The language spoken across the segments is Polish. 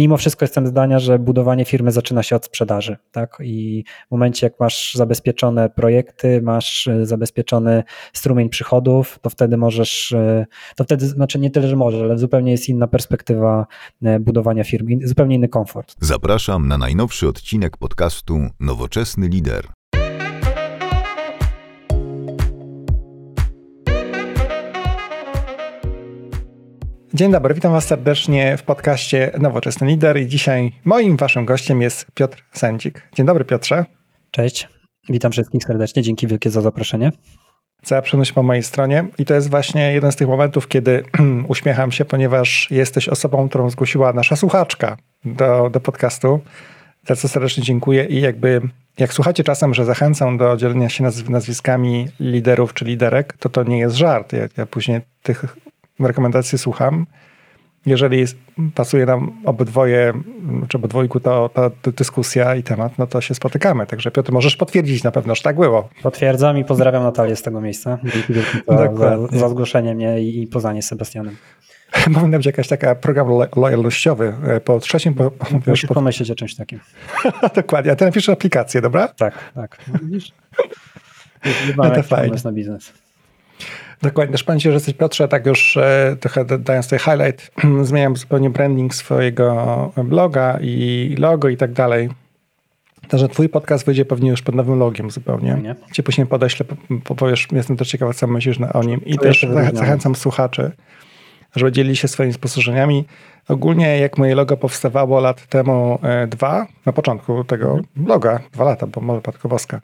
mimo wszystko jestem zdania, że budowanie firmy zaczyna się od sprzedaży, tak? I w momencie, jak masz zabezpieczone projekty, masz e, zabezpieczony strumień przychodów, to wtedy możesz, e, to wtedy, znaczy nie tyle, że możesz, ale zupełnie jest inna perspektywa budowania firmy, zupełnie inny komfort. Zapraszam na najnowszy odcinek podcastu Nowoczesny Lider. Dzień dobry, witam Was serdecznie w podcaście Nowoczesny Lider i dzisiaj moim Waszym gościem jest Piotr Sędzik. Dzień dobry Piotrze. Cześć, witam wszystkich serdecznie, dzięki wielkie za zaproszenie. Cała przyjemność po mojej stronie i to jest właśnie jeden z tych momentów, kiedy uśmiecham się, ponieważ jesteś osobą, którą zgłosiła nasza słuchaczka do, do podcastu, za co serdecznie dziękuję i jakby jak słuchacie czasem, że zachęcam do dzielenia się nazwiskami liderów czy liderek, to to nie jest żart. Ja, ja później tych rekomendacji słucham. Jeżeli pasuje nam obydwoje, czy obydwojgu to, ta dyskusja i temat, no to się spotykamy. Także Piotr, możesz potwierdzić na pewno, że tak było. Potwierdzam i pozdrawiam Natalię z tego miejsca. Dzięki za, za, za zgłoszenie mnie i, i poznanie z Sebastianem. Powinna być jakaś taka program lojalnościowy e, po trzecim. Bo, Musisz po... pomyśleć o czymś takim. Dokładnie, a ty napiszesz aplikację, dobra? Tak, tak. Widzisz? No to fajnie. na biznes. Dokładnie. Też pamiętam, że jesteś Piotrze, tak już e, trochę dając tutaj highlight, zmieniam zupełnie branding swojego bloga i logo i tak dalej. To, że twój podcast wyjdzie pewnie już pod nowym logiem zupełnie. Nie. Cię później podeślę, powiesz, jestem też ciekawa, co myślisz o nim. I to też zachęcam słuchaczy, żeby dzielili się swoimi spostrzeżeniami. Ogólnie jak moje logo powstawało lat temu e, dwa, na początku tego mhm. bloga, dwa lata, bo może Patkowska,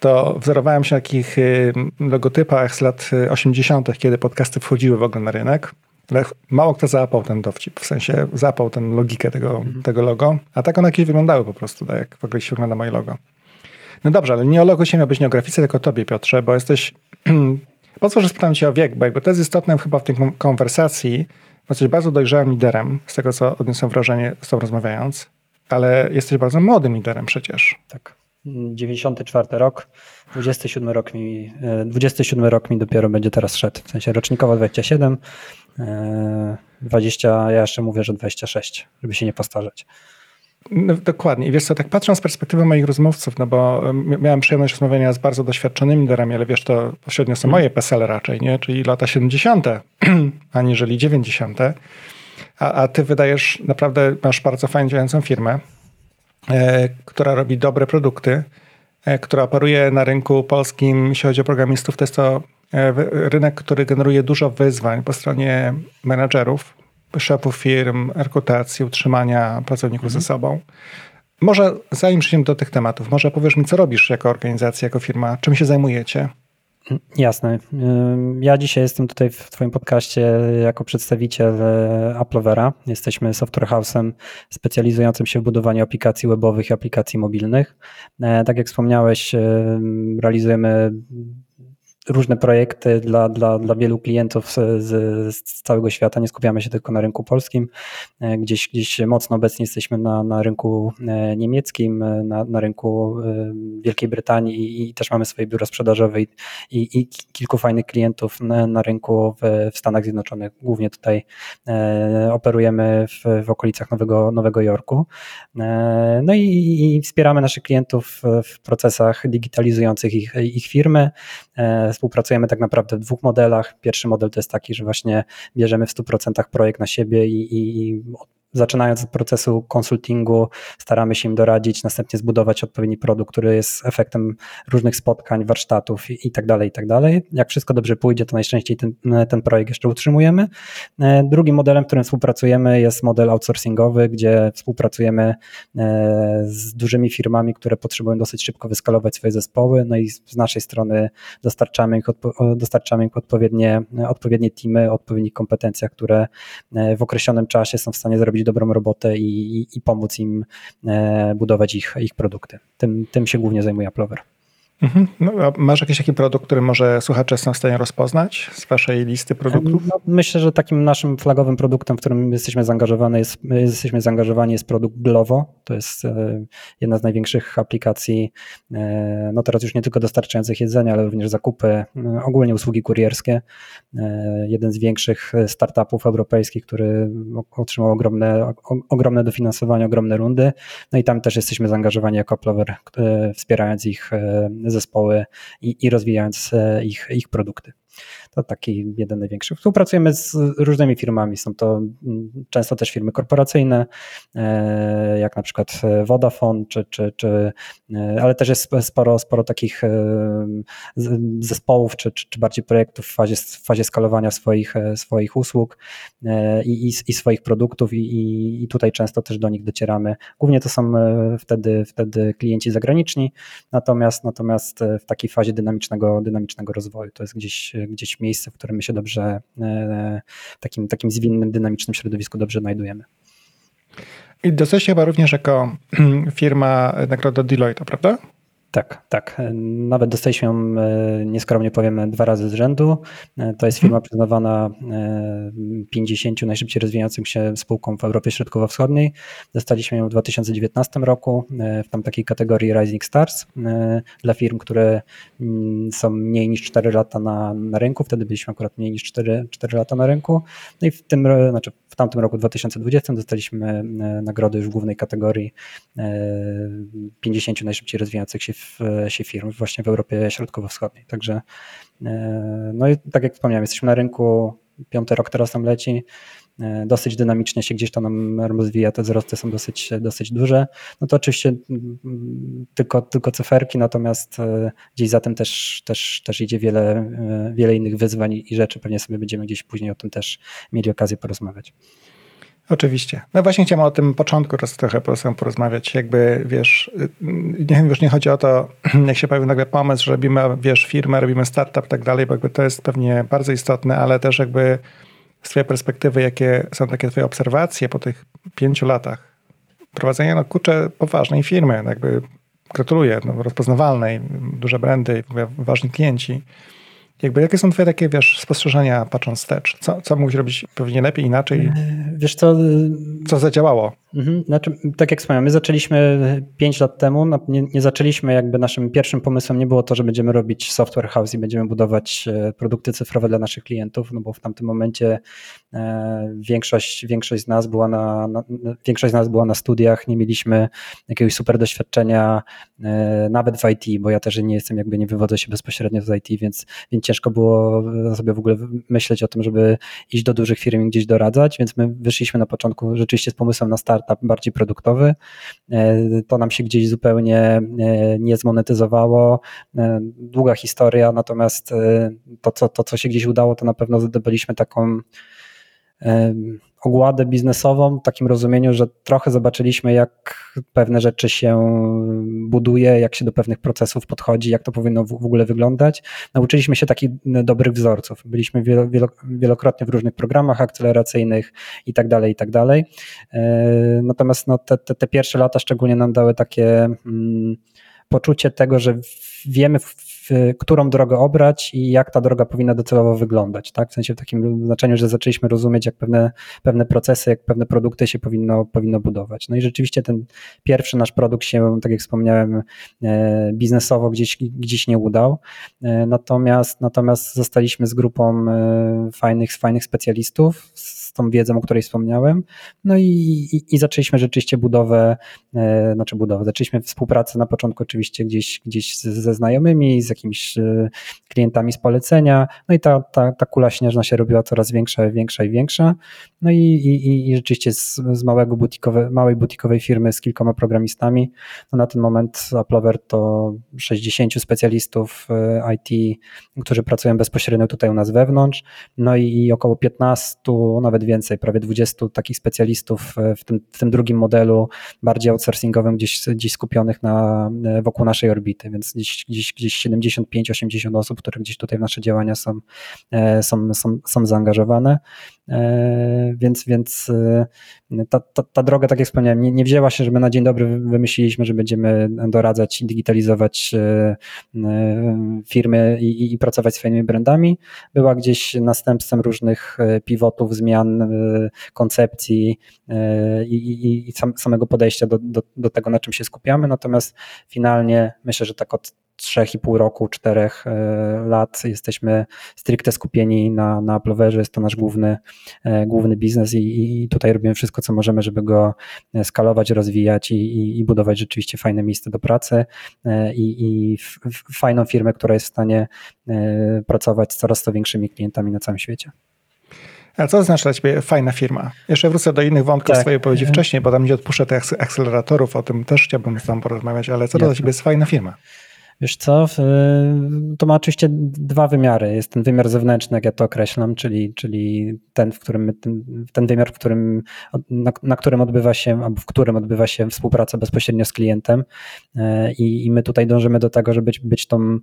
to wzorowałem się na takich y, logotypach z lat 80., y, kiedy podcasty wchodziły w ogóle na rynek. Ale mało kto załapał ten dowcip, w sensie załapał tę logikę tego, mhm. tego logo, a tak one jakieś wyglądały po prostu, tak jak w ogóle się wygląda moje logo. No dobrze, ale nie o logo się miał być, nie o grafice, tylko o tobie, Piotrze, bo jesteś... po co, że spytam cię o wiek, bo jakby to jest istotne chyba w tej konwersacji, bo jesteś bardzo dojrzałym liderem, z tego co odniosłem wrażenie z tobą rozmawiając, ale jesteś bardzo młodym liderem przecież. Tak. 94 rok, 27 rok mi, 27 e, rok mi dopiero będzie teraz szedł, w sensie rocznikowo 27, 20, e, ja jeszcze mówię, że 26, żeby się nie postarzeć. No, dokładnie. I wiesz co, tak patrząc z perspektywy moich rozmówców, no bo miałem przyjemność rozmawiania z bardzo doświadczonymi liderami, ale wiesz, to pośrednio są moje PESEL raczej, nie? Czyli lata 70., aniżeli 90. A, a ty wydajesz, naprawdę masz bardzo fajnie działającą firmę. E, która robi dobre produkty, e, która operuje na rynku polskim, jeśli chodzi o programistów, to jest to e, rynek, który generuje dużo wyzwań po stronie menedżerów, szefów firm, rekrutacji, utrzymania pracowników mhm. ze sobą. Może zanim przejdziemy do tych tematów, może powiesz mi, co robisz jako organizacja, jako firma, czym się zajmujecie? Jasne. Ja dzisiaj jestem tutaj w Twoim podcaście jako przedstawiciel e, Applovera. Jesteśmy software house'em specjalizującym się w budowaniu aplikacji webowych i aplikacji mobilnych. E, tak jak wspomniałeś, realizujemy różne projekty dla, dla, dla wielu klientów z, z, całego świata. Nie skupiamy się tylko na rynku polskim. E, gdzieś, gdzieś mocno obecnie jesteśmy na, na rynku e, niemieckim, e, na, na rynku Wielkiej Brytanii i, i też mamy swoje biuro sprzedażowe i, i, i kilku fajnych klientów na, na rynku w, w, Stanach Zjednoczonych. Głównie tutaj operujemy w, w okolicach Nowego, Nowego Jorku. No i, i wspieramy naszych klientów w procesach digitalizujących ich, ich firmy Współpracujemy tak naprawdę w dwóch modelach. Pierwszy model to jest taki, że właśnie bierzemy w 100% projekt na siebie i, i zaczynając od procesu konsultingu, staramy się im doradzić, następnie zbudować odpowiedni produkt, który jest efektem różnych spotkań, warsztatów i, tak dalej, i tak dalej. Jak wszystko dobrze pójdzie, to najczęściej ten, ten projekt jeszcze utrzymujemy. E, drugim modelem, w którym współpracujemy jest model outsourcingowy, gdzie współpracujemy e, z dużymi firmami, które potrzebują dosyć szybko wyskalować swoje zespoły, no i z naszej strony dostarczamy ich, dostarczamy ich odpowiednie, odpowiednie teamy, odpowiednich kompetencjach, które e, w określonym czasie są w stanie zrobić zrobić dobrą robotę i, i, i pomóc im e, budować ich, ich produkty. Tym, tym się głównie zajmuje Applover. Mhm. No, masz jakiś taki produkt, który może słuchacze są w stanie rozpoznać z waszej listy produktów? No, myślę, że takim naszym flagowym produktem, w którym jesteśmy zaangażowani jest, jesteśmy zaangażowani jest produkt Glovo. To jest e, jedna z największych aplikacji, e, no teraz już nie tylko dostarczających jedzenia, ale również zakupy, e, ogólnie usługi kurierskie. Jeden z większych startupów europejskich, który otrzymał ogromne, ogromne dofinansowanie, ogromne rundy. No i tam też jesteśmy zaangażowani jako Plover, wspierając ich zespoły i, i rozwijając e, ich, ich produkty. To taki jeden największy. Współpracujemy z różnymi firmami. Są to mm, często też firmy korporacyjne, e, jak na przykład Vodafone, czy, czy, czy, e, ale też jest sporo, sporo takich zespołów, czy, czy, czy bardziej projektów w fazie, w fazie skalowania swoich, swoich usług i, i, i swoich produktów, i, i tutaj często też do nich docieramy. Głównie to są wtedy, wtedy klienci zagraniczni, natomiast, natomiast w takiej fazie dynamicznego, dynamicznego rozwoju. To jest gdzieś, gdzieś miejsce, w którym my się dobrze, e, w takim, takim zwinnym, dynamicznym środowisku dobrze znajdujemy. I dostaliście chyba również jako firma nagrodę Deloitte, prawda? Tak, tak. Nawet dostaliśmy ją, e, nieskromnie powiemy, dwa razy z rzędu. E, to jest firma mhm. przyznawana 50 e, najszybciej rozwijającym się spółkom w Europie Środkowo-Wschodniej. Dostaliśmy ją w 2019 roku w tam takiej kategorii Rising Stars dla firm, które mm, są mniej niż 4 lata na, na rynku. Wtedy byliśmy akurat mniej niż 4, 4 lata na rynku. No i w tym, znaczy w tamtym roku 2020 dostaliśmy nagrody już w głównej kategorii 50 najszybciej rozwijających się się firm właśnie w Europie Środkowo-Wschodniej. Także e, no i tak jak wspomniałem, jesteśmy na rynku, piąty rok teraz tam leci, e, dosyć dynamicznie się gdzieś to nam rozwija, te wzrosty są dosyć, dosyć duże. No to oczywiście tylko, tylko cyferki, natomiast e, gdzieś za tym też, też, też idzie wiele, wiele innych wyzwań i rzeczy. Pewnie sobie będziemy gdzieś później o tym też mieli okazję porozmawiać. Oczywiście. No właśnie chciałem o tym początku teraz trochę porozmawiać. Jakby, wiesz, nie, już nie chodzi o to, jak się pojawił nagle pomysł, że robimy, wiesz, firmę, robimy startup i tak dalej, bo jakby to jest pewnie bardzo istotne, ale też jakby z twojej perspektywy, jakie są takie twoje obserwacje po tych pięciu latach prowadzenia, no kurczę, poważnej firmy, jakby gratuluję, no, rozpoznawalnej, duże brandy, ważni klienci. Jakby jakie są twoje takie, wiesz, spostrzeżenia patrząc wstecz? Co, co mógłbyś robić pewnie lepiej, inaczej? E, wiesz co? Co zadziałało? Mhm. Znaczy, tak jak wspomniałem, my zaczęliśmy 5 lat temu, nie, nie, zaczęliśmy jakby naszym pierwszym pomysłem nie było to, że będziemy robić software house i będziemy budować e, produkty cyfrowe dla naszych klientów, no bo w tamtym momencie e, większość, większość z nas była na, na, większość z nas była na studiach, nie mieliśmy jakiegoś super doświadczenia e, nawet w IT, bo ja też nie jestem jakby nie wywodzę się bezpośrednio z IT, więc, więc ciężko było sobie w ogóle myśleć o tym, żeby iść do dużych firm i gdzieś doradzać, więc my wyszliśmy na początku rzeczywiście z pomysłem na startup bardziej produktowy. E, to nam się gdzieś zupełnie e, nie zmonetyzowało. E, długa historia, natomiast to, co, to, co się gdzieś udało, to na pewno zdobyliśmy taką ogładę biznesową w takim rozumieniu, że trochę zobaczyliśmy, jak pewne rzeczy się buduje, jak się do pewnych procesów podchodzi, jak to powinno w ogóle wyglądać. Nauczyliśmy się takich dobrych wzorców. Byliśmy wielokrotnie w różnych programach akceleracyjnych i tak dalej, i tak dalej. E, natomiast no, te, te, te pierwsze lata szczególnie nam dały takie mm, poczucie tego, że wiemy którą drogę obrać i jak ta droga powinna docelowo wyglądać, tak? W sensie w takim znaczeniu, że zaczęliśmy rozumieć, jak pewne, pewne procesy, jak pewne produkty się powinno, powinno budować. No i rzeczywiście ten pierwszy nasz produkt się, tak jak wspomniałem, e, biznesowo gdzieś, gdzieś nie udał. E, natomiast, natomiast zostaliśmy z grupą e, fajnych, fajnych specjalistów, tą wiedzą, o której wspomniałem. No i, i, i zaczęliśmy rzeczywiście budowę, znaczy budowę, zaczęliśmy współpracę na początku oczywiście gdzieś, gdzieś ze znajomymi, z jakimiś e, klientami z polecenia. No i ta, ta, ta kula śnieżna się robiła coraz większa, większa i większa. No i, i, i rzeczywiście z, z małego butikowe, małej butikowej firmy z kilkoma programistami, no na ten moment Applover to 60 specjalistów e, IT, którzy pracują bezpośrednio tutaj u nas wewnątrz, no i około 15, nawet więcej, prawie 20 takich specjalistów e, w tym, w tym drugim modelu, bardziej outsourcingowym, gdzieś, gdzieś skupionych na, wokół naszej orbity, więc gdzieś, gdzieś, gdzieś 75-80 osób, które gdzieś tutaj w nasze działania są, są, są, są zaangażowane. Więc, więc ta, ta, ta droga, tak jak wspomniałem, nie, nie wzięła się, żeby na dzień dobry wymyśliliśmy, że będziemy doradzać i digitalizować firmy i, i pracować fajnymi brandami. Była gdzieś następstwem różnych pivotów, zmian, koncepcji i, i, i samego podejścia do, do, do tego, na czym się skupiamy. Natomiast finalnie myślę, że tak od 3,5 roku, 4 e, lat jesteśmy stricte skupieni na, na Apploverze, jest to nasz główny, e, główny biznes i, i tutaj robimy wszystko, co możemy, żeby go e, skalować, rozwijać i, i, i budować rzeczywiście fajne miejsce do pracy i, i fajną firmę, która jest w stanie pracować z coraz to większymi klientami na całym świecie. A co znaczy dla ciebie fajna firma? Jeszcze wrócę do innych wątków tak. swojej wypowiedzi wcześniej, bo tam nie odpuszczę tych akceleratorów, o tym też chciałbym z tobą porozmawiać, ale co to dla ciebie jest fajna firma? Wiesz co, to ma oczywiście dwa wymiary. Jest ten wymiar zewnętrzny, jak ja to określam, czyli, czyli ten, w którym, ten, wymiar, w którym, na, na, którym odbywa się, albo w którym odbywa się współpraca bezpośrednio z klientem. E, I, i my tutaj dążymy do tego, żeby być, być tą,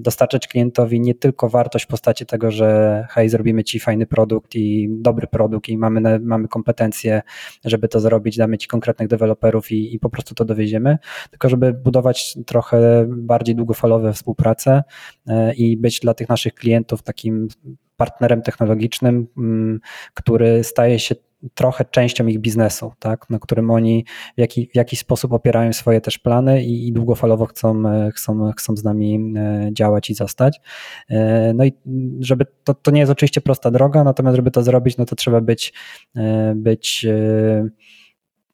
dostarczać klientowi nie tylko wartość w postaci tego, że hej, zrobimy ci fajny produkt i dobry produkt i mamy, mamy kompetencje, żeby to zrobić, damy ci konkretnych deweloperów i, i po prostu to dowieziemy, tylko żeby budować trochę bardziej długofalowe współprace e, i być dla tych naszych klientów takim partnerem technologicznym, mm, który staje się trochę częścią ich biznesu, tak, na którym oni w, jaki, w jakiś sposób opierają swoje też plany i, i długofalowo chcą, e, chcą, chcą z nami e, działać i zostać. No i żeby to, to nie jest oczywiście prosta droga, natomiast żeby to zrobić, no to trzeba być, być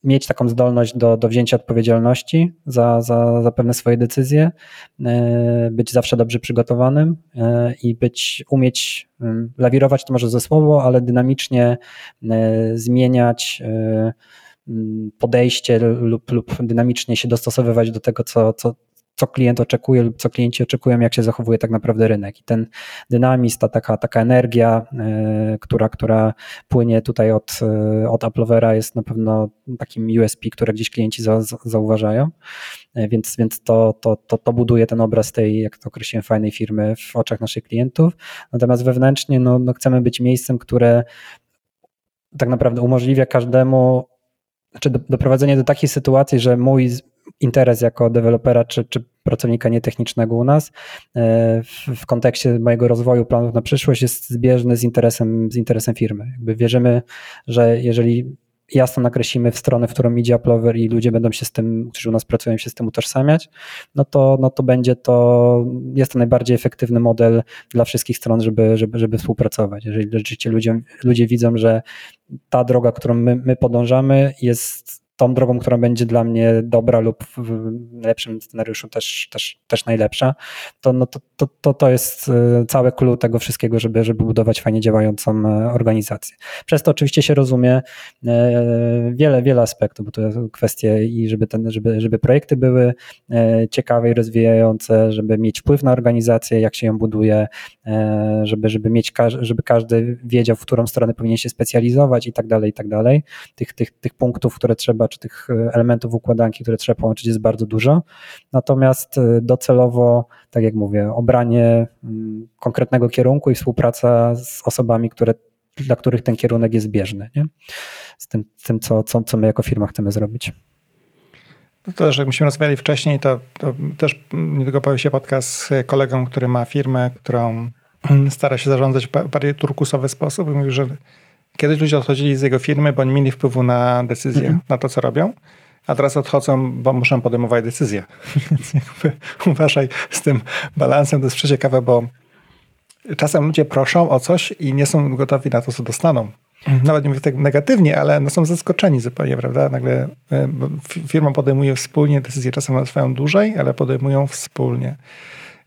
mieć taką zdolność do, do wzięcia odpowiedzialności za, za, za pewne swoje decyzje, e, być zawsze dobrze przygotowanym e, i być, umieć lawirować to może ze słowo, ale dynamicznie e, zmieniać podejście lub, lub dynamicznie się dostosowywać do tego, co, co, co klient oczekuje lub co klienci oczekują, jak się zachowuje tak naprawdę rynek. I ten dynamizm, ta taka, taka energia, e, która, która płynie tutaj od, e, od Applovera jest na pewno takim USP, które gdzieś klienci za, zauważają, e, więc, więc to, to, to, to buduje ten obraz tej, jak to określiłem, fajnej firmy w oczach naszych klientów. Natomiast wewnętrznie no, no chcemy być miejscem, które tak naprawdę umożliwia każdemu, czy do, doprowadzenie do takiej sytuacji, że mój interes jako dewelopera czy, czy pracownika nietechnicznego u nas e, w, w, kontekście mojego rozwoju planów na przyszłość jest zbieżny z interesem, z interesem firmy. Jakby wierzymy, że jeżeli jasno nakreślimy w stronę, w którą idzie Applover i ludzie będą się z tym, którzy u nas pracują, się z tym utożsamiać, no to, no to będzie to, jest to najbardziej efektywny model dla wszystkich stron, żeby, żeby, żeby współpracować. Jeżeli rzeczywiście ludzie, ludzie widzą, że ta droga, którą my, my podążamy jest tą drogą, która będzie dla mnie dobra lub w lepszym scenariuszu też, też, też najlepsza, to, no to, to, to, to jest y, całe clue tego wszystkiego, żeby, żeby budować fajnie działającą e, organizację. Przez to oczywiście się rozumie e, wiele, wiele aspektów, bo to kwestie i żeby, ten, żeby, żeby projekty były ciekawe i rozwijające, żeby mieć wpływ na organizację, jak się ją buduje, żeby, żeby mieć, żeby każdy wiedział, w którą stronę powinien się specjalizować i tak dalej, i tak dalej. Tych, tych, tych punktów, które trzeba czy tych e, elementów układanki, które trzeba połączyć jest bardzo dużo. Natomiast e, docelowo, tak jak mówię, obranie mm, konkretnego kierunku i współpraca z osobami, które, dla których ten kierunek jest zbieżny, nie? z tym, tym co, co, co my jako firma chcemy zrobić. No to też jak myśmy rozmawiali wcześniej, to, to też niedługo pojawił się podcast z kolegą, który ma firmę, którą stara się zarządzać w bardziej turkusowy sposób mówił, że Kiedyś ludzie odchodzili z jego firmy, bo nie mieli wpływu na decyzję, mhm. na to, co robią, a teraz odchodzą, bo muszą podejmować decyzje. Więc jakby uważaj z tym balansem, to jest przeciekawe, bo czasem ludzie proszą o coś i nie są gotowi na to, co dostaną. Nawet nie mówię tak negatywnie, ale no są zaskoczeni zupełnie, prawda? Nagle e, firma podejmuje wspólnie decyzje, czasem trwają dłużej, ale podejmują wspólnie.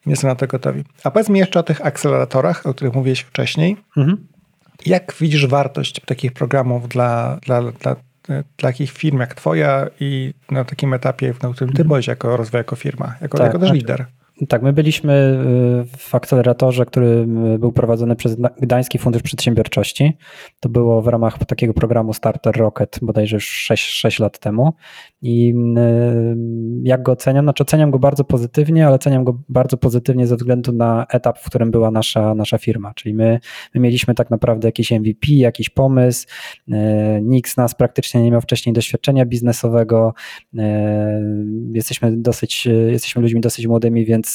Nie są na to gotowi. A powiedz mi jeszcze o tych akceleratorach, o których mówiłeś wcześniej. Mhm. Jak widzisz wartość takich programów dla, dla, dla, dla takich firm jak twoja i na takim etapie, na którym ty mhm. byłeś jako rozwój, jako firma, jako, tak, jako też znaczy, lider? Tak, my byliśmy y, w akceleratorze, który y, był prowadzony przez Gdański Fundusz Przedsiębiorczości. To było w ramach takiego programu Starter Rocket bodajże już 6, 6 lat temu. I y, jak go oceniam? Znaczy oceniam go bardzo pozytywnie, ale oceniam go bardzo pozytywnie ze względu na etap, w którym była nasza, nasza firma. Czyli my, my mieliśmy tak naprawdę jakiś MVP, jakiś pomysł. Nikt z nas praktycznie nie miał wcześniej doświadczenia biznesowego. Jesteśmy dosyć, jesteśmy ludźmi dosyć młodymi, więc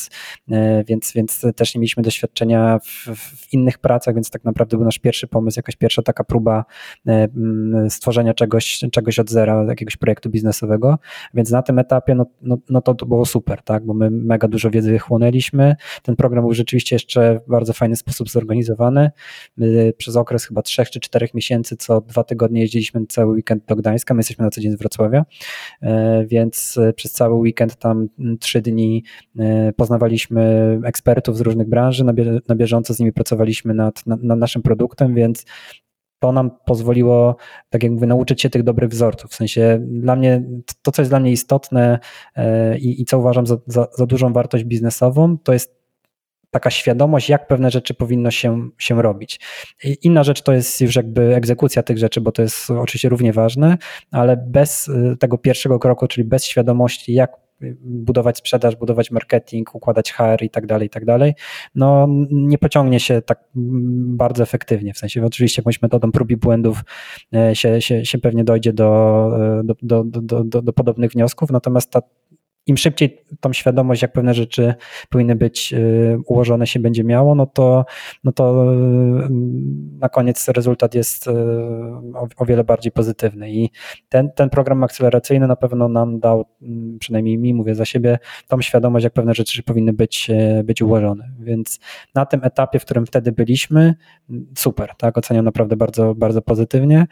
E, więc, więc, też nie mieliśmy doświadczenia w, w, innych pracach, więc tak naprawdę był nasz pierwszy pomysł, jakaś pierwsza taka próba e, stworzenia czegoś, czegoś od zera, jakiegoś projektu biznesowego, więc na tym etapie no, no, no to, było super, tak, bo my mega dużo wiedzy chłonęliśmy, ten program był rzeczywiście jeszcze w bardzo fajny sposób zorganizowany, przez okres chyba trzech czy czterech miesięcy, co dwa tygodnie jeździliśmy cały weekend do Gdańska, my jesteśmy na co dzień z Wrocławia, e, więc przez cały weekend tam trzy dni poznawaliśmy ekspertów z różnych branży, na bieżąco z nimi pracowaliśmy nad, nad, nad naszym produktem, więc to nam pozwoliło, tak jak mówię, nauczyć się tych dobrych wzorców. W sensie dla mnie, to co jest dla mnie istotne e, i, i co uważam za, za, za dużą wartość biznesową, to jest taka świadomość, jak pewne rzeczy powinno się, się robić. Inna rzecz to jest już jakby egzekucja tych rzeczy, bo to jest oczywiście równie ważne, ale bez e, tego pierwszego kroku, czyli bez świadomości, jak budować sprzedaż, budować marketing, układać HR i tak dalej, i tak dalej, no nie pociągnie się tak bardzo efektywnie. W sensie oczywiście jakąś metodą prób i błędów e, się, się, się pewnie dojdzie do, e, do, do, do, do, do podobnych wniosków, natomiast ta im szybciej tą świadomość, jak pewne rzeczy powinny być y, ułożone się będzie miało, no to, no to y, na koniec rezultat jest y, o, wiele bardziej pozytywny. I ten, ten program akceleracyjny na pewno nam dał, mm, przynajmniej mi mówię za siebie, tą świadomość, jak pewne rzeczy powinny być, być ułożone. Więc na tym etapie, w którym wtedy byliśmy, super, tak, oceniam naprawdę bardzo, bardzo pozytywnie.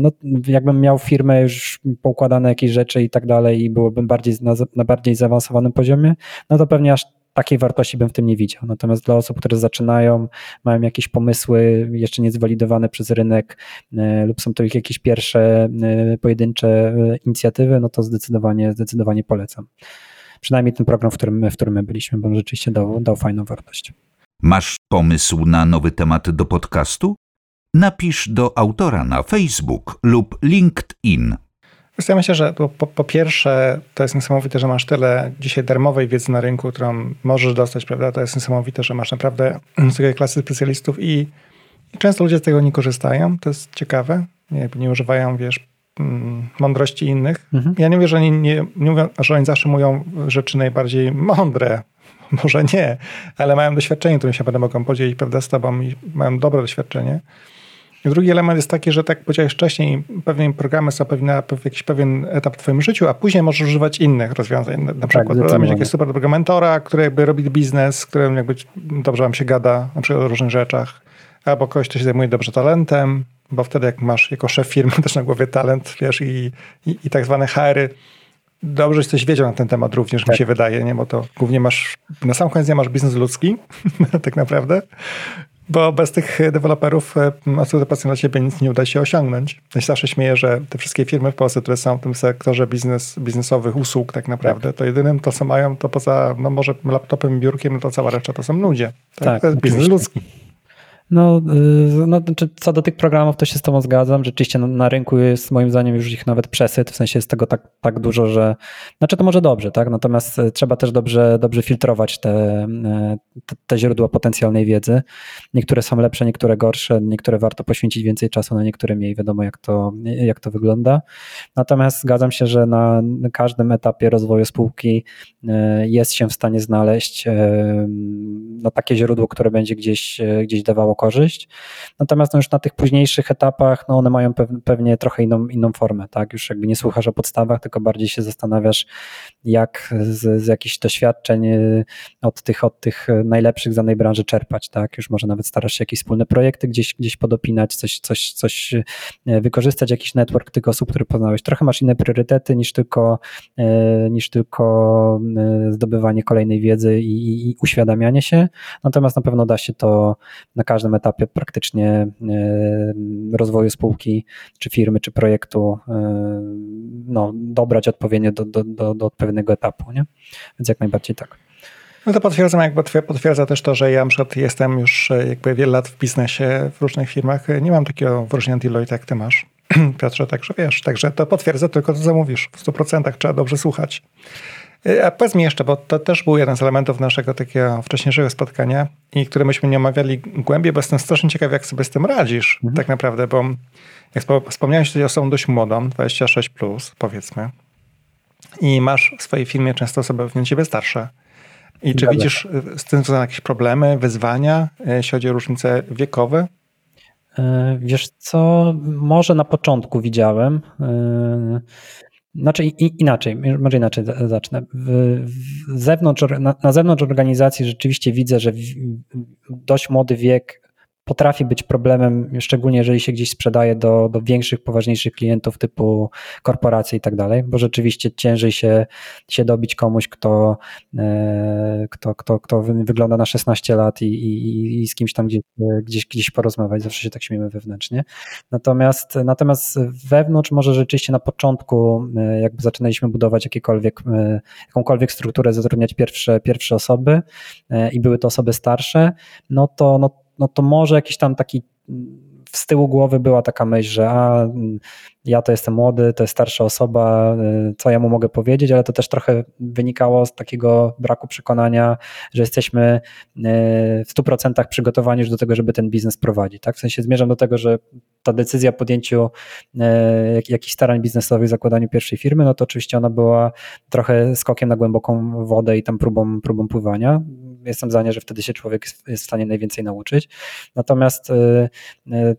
No, jakbym miał firmę już poukładane jakieś rzeczy i tak dalej i byłbym bardziej na, na bardziej zaawansowanym poziomie, no to pewnie aż takiej wartości bym w tym nie widział. Natomiast dla osób, które zaczynają, mają jakieś pomysły jeszcze nie zwalidowane przez rynek e, lub są to ich jakieś pierwsze e, pojedyncze e, inicjatywy, no to zdecydowanie, zdecydowanie polecam. Przynajmniej ten program, w którym, w którym my byliśmy, bo on rzeczywiście dał, dał fajną wartość. Masz pomysł na nowy temat do podcastu? Napisz do autora na Facebook lub LinkedIn. Ja myślę, że po, po, pierwsze to jest niesamowite, że masz tyle dzisiaj darmowej wiedzy na rynku, którą możesz dostać, prawda? To jest niesamowite, że masz naprawdę takie klasy specjalistów i, i często ludzie z tego nie korzystają. To jest ciekawe. Nie, nie używają, wiesz, mm, mądrości innych. Mhm. Ja nie wiem, że oni, nie, nie mówią, że oni zawsze mówią rzeczy najbardziej mądre. Może nie, ale mają doświadczenie, którym się będę mogą podzielić, prawda, z tobą i mają dobre doświadczenie. Drugi element jest taki, że tak jak powiedziałeś wcześniej, pewne programy są pewne na jakiś pewien etap w twoim życiu, a później możesz używać innych rozwiązań. Na, na tak, przykład mieć jakiegoś super dobrego mentora, który jakby robi biznes, z którym jakby dobrze wam się gada, na przykład o różnych rzeczach, albo kogoś, kto się zajmuje dobrze talentem, bo wtedy jak masz jako szef firmy też na głowie talent, wiesz, i, i, i tak zwane HR-y, dobrze coś wiedział na ten temat również, tak. mi się wydaje, nie? bo to głównie masz, na sam koniec nie masz biznes ludzki, tak naprawdę, bo bez tych deweloperów absolutnie dla ciebie nic nie uda się osiągnąć. Ja się zawsze śmieję, że te wszystkie firmy w Polsce, które są w tym sektorze biznes, biznesowych usług tak naprawdę, tak. to jedynym to, co mają, to poza, no może laptopem, biurkiem, no to cała reszta to są ludzie. Tak? tak to jest biznes ludzki. No, y, no, znaczy, co do tych programów, to się z Tobą zgadzam. Rzeczywiście na, na, rynku jest moim zdaniem już ich nawet przesyt, w sensie jest tego tak, tak dużo, że. Znaczy, to może dobrze, tak? Natomiast y, trzeba też dobrze, dobrze filtrować te, y, te, te źródła potencjalnej wiedzy. Niektóre są lepsze, niektóre gorsze, niektóre warto poświęcić więcej czasu, na niektóre mniej. Wiadomo, jak to, jak to wygląda. Natomiast zgadzam się, że na każdym etapie rozwoju spółki jest się w stanie znaleźć no, takie źródło, które będzie gdzieś, gdzieś dawało korzyść. Natomiast no już na tych późniejszych etapach no one mają pewnie trochę inną, inną formę, tak? Już jakby nie słuchasz o podstawach, tylko bardziej się zastanawiasz, jak z, z jakichś doświadczeń od tych, od tych najlepszych z danej branży czerpać, tak? Już może nawet starasz się jakieś wspólne projekty gdzieś, gdzieś podopinać, coś, coś, coś wykorzystać, jakiś network tych osób, które poznałeś. Trochę masz inne priorytety niż tylko, niż tylko zdobywanie kolejnej wiedzy i, i uświadamianie się. Natomiast na pewno da się to na każdym etapie praktycznie e, rozwoju spółki, czy firmy, czy projektu e, no, dobrać odpowiednio do, do, do, do odpowiedniego etapu. Nie? Więc jak najbardziej tak. No to potwierdzam, jakby potwierdza też to, że ja na jestem już e, jakby wiele lat w biznesie, w różnych firmach. Nie mam takiego wyróżnienia Deloitte jak ty masz, Piotrze, także wiesz, także to potwierdza tylko to, co mówisz. W 100% trzeba dobrze słuchać. E, a powiedz mi jeszcze, bo to też był jeden z elementów naszego takiego wcześniejszego spotkania i które myśmy nie omawiali głębiej, bo jestem strasznie ciekaw, jak sobie z tym radzisz mhm. tak naprawdę, bo jak wspomniałeś, że osobą dość młodą, 26+, plus, powiedzmy, i masz w swojej firmie często osoby pewnie ciebie starsze. I czy widzisz e, z tym związane jakieś problemy, wyzwania, e, jeśli chodzi o różnice wiekowe? Wiesz co, może na początku widziałem. Znaczy inaczej, może inaczej zacznę. Zewnątrz, na zewnątrz organizacji rzeczywiście widzę, że dość młody wiek potrafi być problemem, szczególnie jeżeli się gdzieś sprzedaje do, do większych, poważniejszych klientów typu korporacje i tak dalej, bo rzeczywiście ciężej się, się dobić komuś, kto, e, kto, kto, kto wygląda na 16 lat i, i, i z kimś tam gdzieś, gdzieś, gdzieś porozmawiać. Zawsze się tak śmiemy wewnętrznie. Natomiast, natomiast wewnątrz może rzeczywiście na początku, e, jakby zaczynaliśmy budować jakiekolwiek, e, jakąkolwiek strukturę, zatrudniać pierwsze, pierwsze osoby i były to osoby starsze, no to, no no to może jakiś tam taki z tyłu głowy była taka myśl, że a, ja to jestem młody, to jest starsza osoba, co ja mu mogę powiedzieć, ale to też trochę wynikało z takiego braku przekonania, że jesteśmy y, w 100% przygotowani już do tego, żeby ten biznes prowadzić. Tak? W sensie zmierzam do tego, że ta decyzja o podjęciu y, jakichś starań biznesowych, zakładaniu pierwszej firmy, no to oczywiście ona była trochę skokiem na głęboką wodę i tam próbą, próbą pływania. Jestem zdania, że wtedy się człowiek jest w stanie najwięcej nauczyć. Natomiast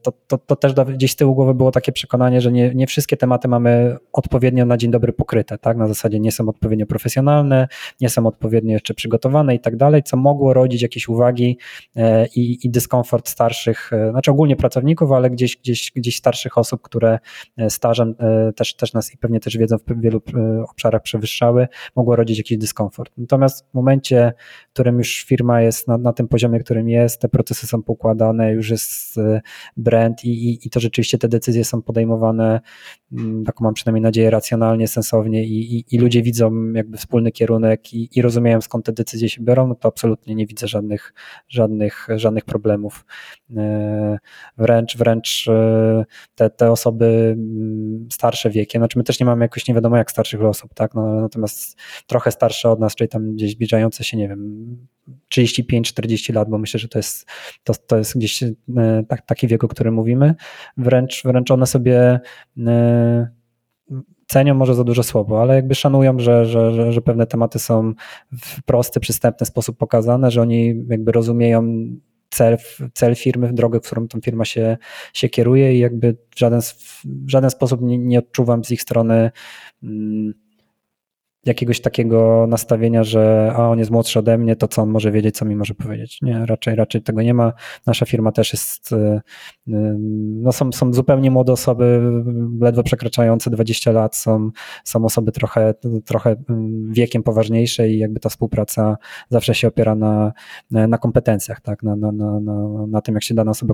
to, to, to też gdzieś z tyłu głowy było takie przekonanie, że nie, nie wszystkie tematy mamy odpowiednio na dzień dobry pokryte, tak? Na zasadzie nie są odpowiednio profesjonalne, nie są odpowiednio jeszcze przygotowane i tak dalej, co mogło rodzić jakieś uwagi e, i, i dyskomfort starszych, e, znaczy ogólnie pracowników, ale gdzieś, gdzieś, gdzieś starszych osób, które e, stażem też, też nas i pewnie też wiedzą w wielu obszarach przewyższały, mogło rodzić jakiś dyskomfort. Natomiast w momencie, w którym już firma jest na, na tym poziomie, którym jest, te procesy są pokładane, już jest brand i, i, i to rzeczywiście te decyzje są podejmowane Mm, taką mam przynajmniej nadzieję, racjonalnie, sensownie i, i, i ludzie widzą jakby wspólny kierunek i, i, rozumieją skąd te decyzje się biorą, no to absolutnie nie widzę żadnych, żadnych, żadnych problemów. E, wręcz, wręcz e, te, te osoby mm, starsze wiekiem, znaczy my też nie mamy jakoś nie wiadomo jak starszych osób, tak, no, natomiast trochę starsze od nas, czyli tam gdzieś zbliżające się, nie wiem, 35-40 lat, bo myślę, że to jest, to, to jest gdzieś e, tak, taki wiek, o którym mówimy. Wręcz, wręcz one sobie e, cenią może za dużo słowo, ale jakby szanują, że, że, że, że pewne tematy są w prosty, przystępny sposób pokazane, że oni jakby rozumieją cel, cel firmy, drogę, w którą tą firma się, się kieruje i jakby w żaden, w żaden sposób nie, nie odczuwam z ich strony mm, jakiegoś takiego nastawienia, że a on jest młodszy ode mnie, to co on może wiedzieć, co mi może powiedzieć. Nie, raczej, raczej tego nie ma. Nasza firma też jest, y, y, no są, są zupełnie młode osoby, ledwo przekraczające 20 lat, są, są osoby trochę, trochę y, wiekiem poważniejsze i jakby ta współpraca zawsze się opiera na, na kompetencjach, tak? na, na, na, na, tym, jak się dana osoba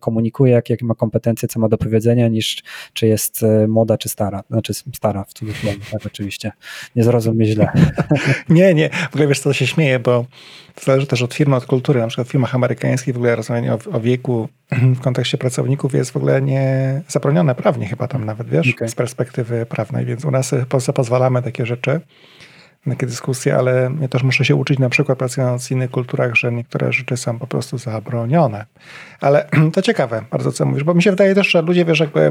komunikuje, jak, jakie ma kompetencje, co ma do powiedzenia, niż czy jest młoda, czy stara. Znaczy stara w cudzysłowie, tak oczywiście nie zrozum źle. nie, nie. W ogóle wiesz, co się śmieje, bo to zależy też od firmy, od kultury. Na przykład w firmach amerykańskich w ogóle rozmawianie o, o wieku w kontekście pracowników jest w ogóle nie zabronione prawnie chyba tam nawet, wiesz, okay. z perspektywy prawnej, więc u nas w Polsce pozwalamy takie rzeczy takie dyskusje, ale ja też muszę się uczyć na przykład pracując w innych kulturach, że niektóre rzeczy są po prostu zabronione. Ale to ciekawe bardzo, co mówisz, bo mi się wydaje też, że ludzie, wiesz, jakby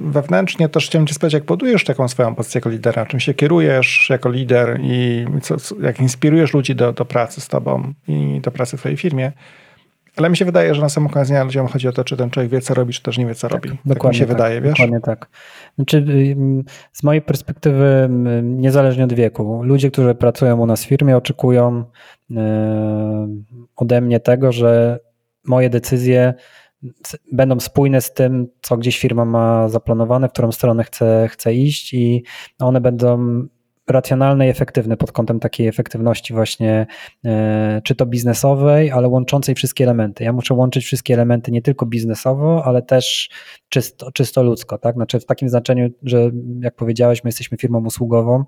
wewnętrznie też chciałem cię spytać, jak budujesz taką swoją pozycję jako lidera, czym się kierujesz jako lider i co, jak inspirujesz ludzi do, do pracy z tobą i do pracy w twojej firmie. Ale mi się wydaje, że na samym okazję ludziom chodzi o to, czy ten człowiek wie, co robi, czy też nie wie, co tak, robi. Dokładnie tak mi się tak, wydaje, wiesz? Dokładnie tak. Znaczy, z mojej perspektywy, niezależnie od wieku, ludzie, którzy pracują u nas w firmie, oczekują ode mnie tego, że moje decyzje będą spójne z tym, co gdzieś firma ma zaplanowane, w którą stronę chce, chce iść i one będą racjonalny i efektywny pod kątem takiej efektywności właśnie, e, czy to biznesowej, ale łączącej wszystkie elementy. Ja muszę łączyć wszystkie elementy nie tylko biznesowo, ale też czysto, czysto ludzko, tak? Znaczy w takim znaczeniu, że jak powiedziałeś, my jesteśmy firmą usługową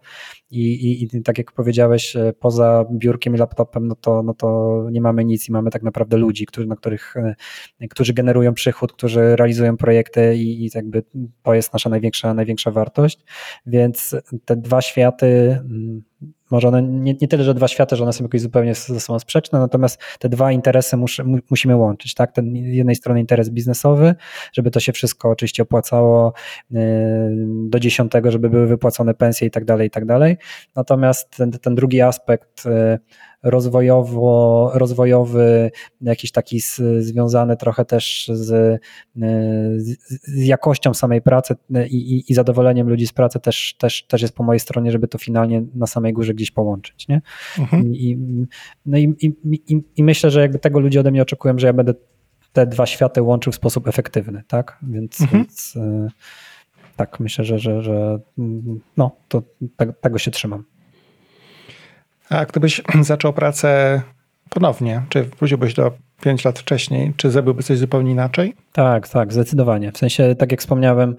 i, i, i tak jak powiedziałeś, e, poza biurkiem i laptopem, no to, no to nie mamy nic i mamy tak naprawdę ludzi, którzy, na których, e, którzy generują przychód, którzy realizują projekty i, i jakby to jest nasza największa, największa wartość, więc te dwa światy mm, może one nie, nie, tyle, że dwa światy, że one są jakoś zupełnie ze sobą sprzeczne, natomiast te dwa interesy mus, musimy łączyć, tak? Ten jednej strony interes biznesowy, żeby to się wszystko oczywiście opłacało yy, do dziesiątego, żeby były wypłacone pensje i tak dalej, i tak dalej. Natomiast ten, ten drugi aspekt yy, rozwojowo, rozwojowy, jakiś taki z, związany trochę też z, z, z, jakością samej pracy i, i, i, zadowoleniem ludzi z pracy też, też, też jest po mojej stronie, żeby to finalnie na samej górze gdzieś połączyć. Nie? Mhm. I, no i, i, i myślę, że jakby tego ludzie ode mnie oczekują, że ja będę te dwa światy łączył w sposób efektywny, tak? Więc, mhm. więc e, tak, myślę, że, że, że no, to tego się trzymam. A gdybyś zaczął pracę ponownie, czy wróciłbyś do 5 lat wcześniej, czy zrobiłby coś zupełnie inaczej? Tak, tak, zdecydowanie. W sensie, tak jak wspomniałem,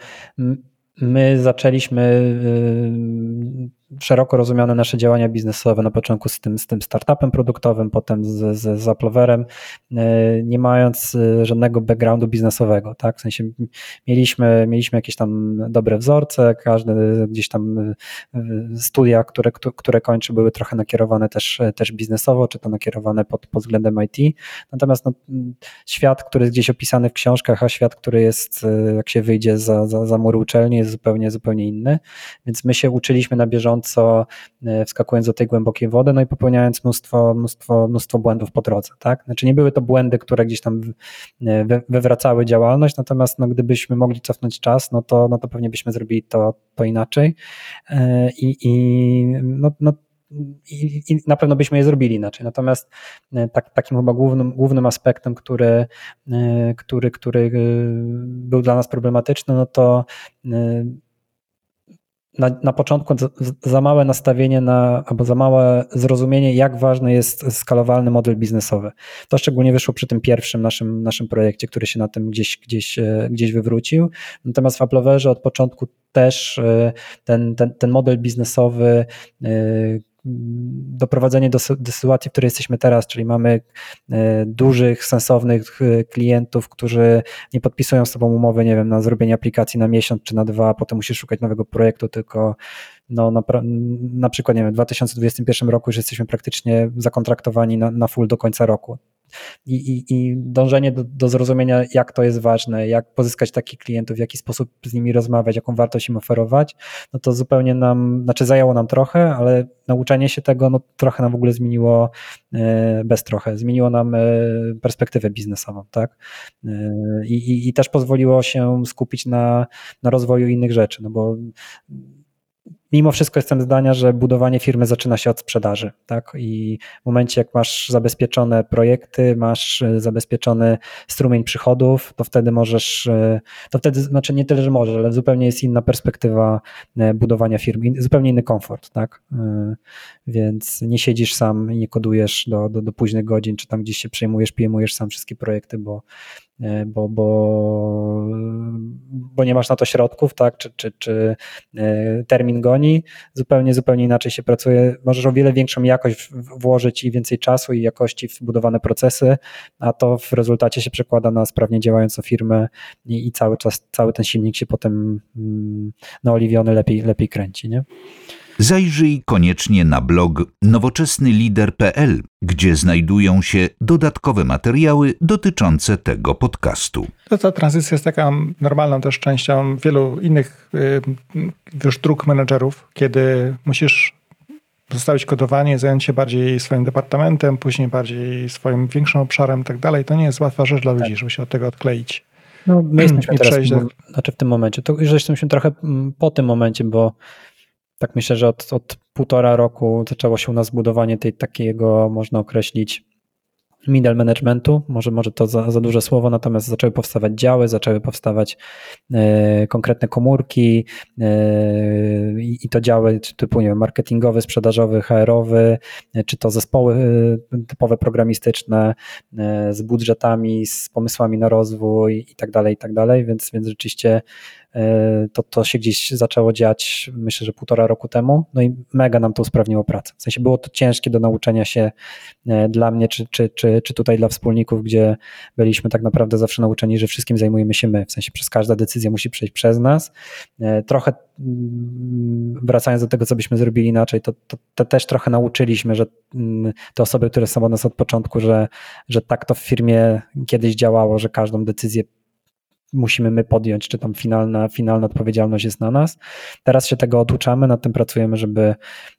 my zaczęliśmy y, szeroko rozumiane nasze działania biznesowe na początku z tym, z tym startupem produktowym, potem z, z, z e, nie mając e, żadnego backgroundu biznesowego, tak? W sensie mieliśmy, mieliśmy jakieś tam dobre wzorce, każdy gdzieś tam e, studia, które, które kończy, były trochę nakierowane też, też biznesowo, czy to nakierowane pod, pod względem IT. Natomiast no, świat, który jest gdzieś opisany w książkach, a świat, który jest, jak się wyjdzie za, za, za mury uczelni, jest zupełnie, zupełnie inny. Więc my się uczyliśmy na bieżąco bieżąco, e, wskakując do tej głębokiej wody, no i popełniając mnóstwo, mnóstwo, mnóstwo błędów po drodze. Tak? Znaczy nie były to błędy, które gdzieś tam e, wywracały działalność, natomiast no, gdybyśmy mogli cofnąć czas, no to, no to pewnie byśmy zrobili to, to inaczej. E, I, i no, no i, i, na pewno byśmy je zrobili inaczej. Natomiast tak, takim chyba głównym, głównym aspektem, który, który, który był dla nas problematyczny, no to na, na początku za małe nastawienie na, albo za małe zrozumienie, jak ważny jest skalowalny model biznesowy. To szczególnie wyszło przy tym pierwszym naszym, naszym projekcie, który się na tym gdzieś, gdzieś, e, gdzieś wywrócił. Natomiast w Apploverze od początku też e, ten, ten, ten model biznesowy e, doprowadzenie do, do sytuacji, w której jesteśmy teraz, czyli mamy e, dużych, sensownych e, klientów, którzy nie podpisują z sobą umowy, nie wiem, na zrobienie aplikacji na miesiąc czy na dwa, potem musisz szukać nowego projektu, tylko no, na, na przykład, nie wiem, w 2021 roku już jesteśmy praktycznie zakontraktowani na, na full do końca roku i, i, i dążenie do, do zrozumienia, jak to jest ważne, jak pozyskać takich klientów, w jaki sposób z nimi rozmawiać, jaką wartość im oferować, no to zupełnie nam, znaczy zajęło nam trochę, ale nauczenie się tego no, trochę nam w ogóle zmieniło, e, bez trochę, zmieniło nam e, perspektywę biznesową, tak? E, I, i, i też pozwoliło się skupić na, na rozwoju innych rzeczy, no bo mimo wszystko jestem zdania, że budowanie firmy zaczyna się od sprzedaży. Tak? I w momencie, jak masz zabezpieczone projekty, masz e, zabezpieczony strumień przychodów, to wtedy możesz, e, to wtedy, znaczy nie tyle, że możesz, ale zupełnie jest inna perspektywa e, budowania firmy, zupełnie inny komfort. Tak? Więc nie siedzisz sam i nie kodujesz do, do, do późnych godzin, czy tam gdzieś się przejmujesz, pijemujesz sam wszystkie projekty, bo bo, bo, bo nie masz na to środków, tak, czy, czy, czy e, termin goni, zupełnie, zupełnie inaczej się pracuje. Możesz o wiele większą jakość włożyć i więcej czasu i jakości w budowane procesy, a to w rezultacie się przekłada na sprawnie działającą firmę i, i cały czas, cały ten silnik się potem mm, naoliwiony lepiej, lepiej kręci, nie? Zajrzyj koniecznie na blog nowoczesnylider.pl, gdzie znajdują się dodatkowe materiały dotyczące tego podcastu. To ta tranzycja jest taka normalną też częścią wielu innych y, już dróg menedżerów, kiedy musisz zostawić kodowanie, zająć się bardziej swoim departamentem, później bardziej swoim większym obszarem i tak dalej. To nie jest łatwa rzecz dla ludzi, tak. żeby się od tego odkleić. No, my jesteśmy teraz, do... znaczy w tym momencie, to już jesteśmy trochę po tym momencie, bo tak myślę, że od, od półtora roku zaczęło się u nas budowanie tej takiego, można określić, middle managementu, może, może to za, za duże słowo, natomiast zaczęły powstawać działy, zaczęły powstawać e, konkretne komórki e, i to działy typu nie wiem, marketingowy, sprzedażowy, HR-owy, e, czy to zespoły typowe programistyczne z budżetami, z pomysłami na rozwój i tak dalej, i tak dalej, więc, więc rzeczywiście to, to się gdzieś zaczęło dziać, myślę, że półtora roku temu, no i mega nam to usprawniło pracę. W sensie było to ciężkie do nauczenia się e, dla mnie, czy, czy, czy, czy tutaj dla wspólników, gdzie byliśmy tak naprawdę zawsze nauczeni, że wszystkim zajmujemy się my, w sensie przez każda decyzja musi przejść przez nas. E, trochę mm, wracając do tego, co byśmy zrobili inaczej, to, to, to też trochę nauczyliśmy, że mm, te osoby, które są od nas od początku, że, że tak to w firmie kiedyś działało, że każdą decyzję musimy my podjąć, czy tam finalna, finalna odpowiedzialność jest na nas. Teraz się tego oduczamy, nad tym pracujemy, żeby,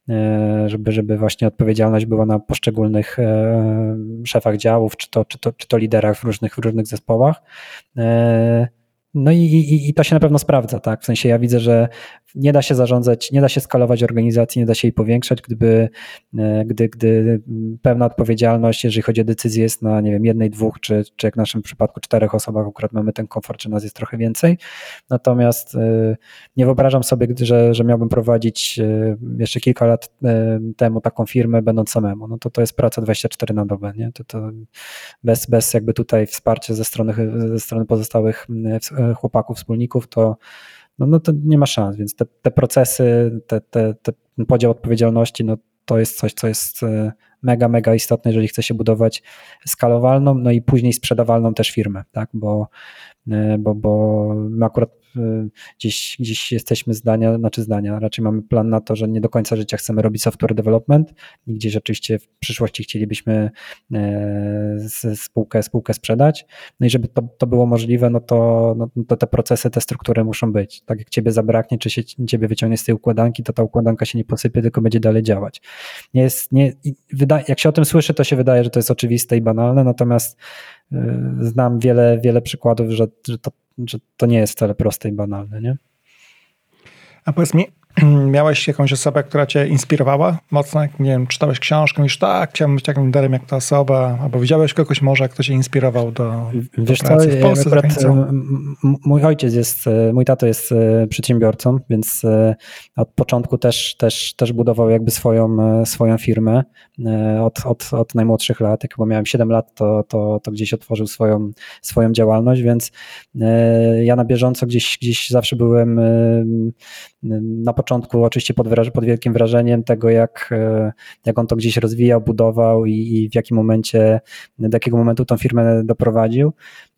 e, żeby, żeby właśnie odpowiedzialność była na poszczególnych e, szefach działów, czy to, czy to, czy to liderach w różnych, w różnych zespołach. No i, i, i, to się na pewno sprawdza, tak? W sensie ja widzę, że nie da się zarządzać, nie da się skalować organizacji, nie da się jej powiększać, gdyby, e, gdy, gdy pewna odpowiedzialność, jeżeli chodzi o decyzje, jest na nie wiem, jednej, dwóch, czy, czy jak w naszym przypadku czterech osobach, akurat mamy ten komfort, że nas jest trochę więcej. Natomiast e, nie wyobrażam sobie, że, że miałbym prowadzić e, jeszcze kilka lat temu taką firmę, będąc samemu. No to to jest praca 24 na dobę, nie? To, to bez, bez jakby tutaj wsparcia ze strony, ze strony pozostałych chłopaków, wspólników, to no, no to nie ma szans, więc te, te procesy, te, te, ten podział odpowiedzialności, no to jest coś, co jest e, mega, mega istotne, jeżeli chce się budować skalowalną, no i później sprzedawalną też firmę, tak, bo, e, bo, bo my akurat gdzieś, gdzieś jesteśmy zdania, znaczy zdania, raczej mamy plan na to, że nie do końca życia chcemy robić software development i gdzieś oczywiście w przyszłości chcielibyśmy e, spółkę, spółkę sprzedać. No i żeby to, to było możliwe, no to, no to te procesy, te struktury muszą być. Tak jak ciebie zabraknie, czy się ciebie wyciągnie z tej układanki, to ta układanka się nie posypie, tylko będzie dalej działać. Nie jest, nie, wydaje, jak się o tym słyszy, to się wydaje, że to jest oczywiste i banalne, natomiast y, znam wiele, wiele przykładów, że, że to że to nie jest wcale proste i banalne, nie? A powiedz mi, miałeś jakąś osobę, która cię inspirowała mocno? Nie wiem, czytałeś książkę, mówisz, tak, chciałbym być takim liderem jak ta osoba, albo widziałeś kogoś może, kto cię inspirował do, Wiesz do pracy co, w Polsce akurat, Mój ojciec jest, e, mój tato jest e, przedsiębiorcą, więc e, od początku też, też, też budował jakby swoją, swoją firmę od, od, od najmłodszych lat. Jak chyba miałem 7 lat, to, to, to gdzieś otworzył swoją, swoją działalność, więc ja na bieżąco gdzieś, gdzieś zawsze byłem na początku oczywiście pod, pod wielkim wrażeniem tego, jak, e, jak on to gdzieś rozwijał, budował i, i w jakim momencie, do jakiego momentu tą firmę doprowadził.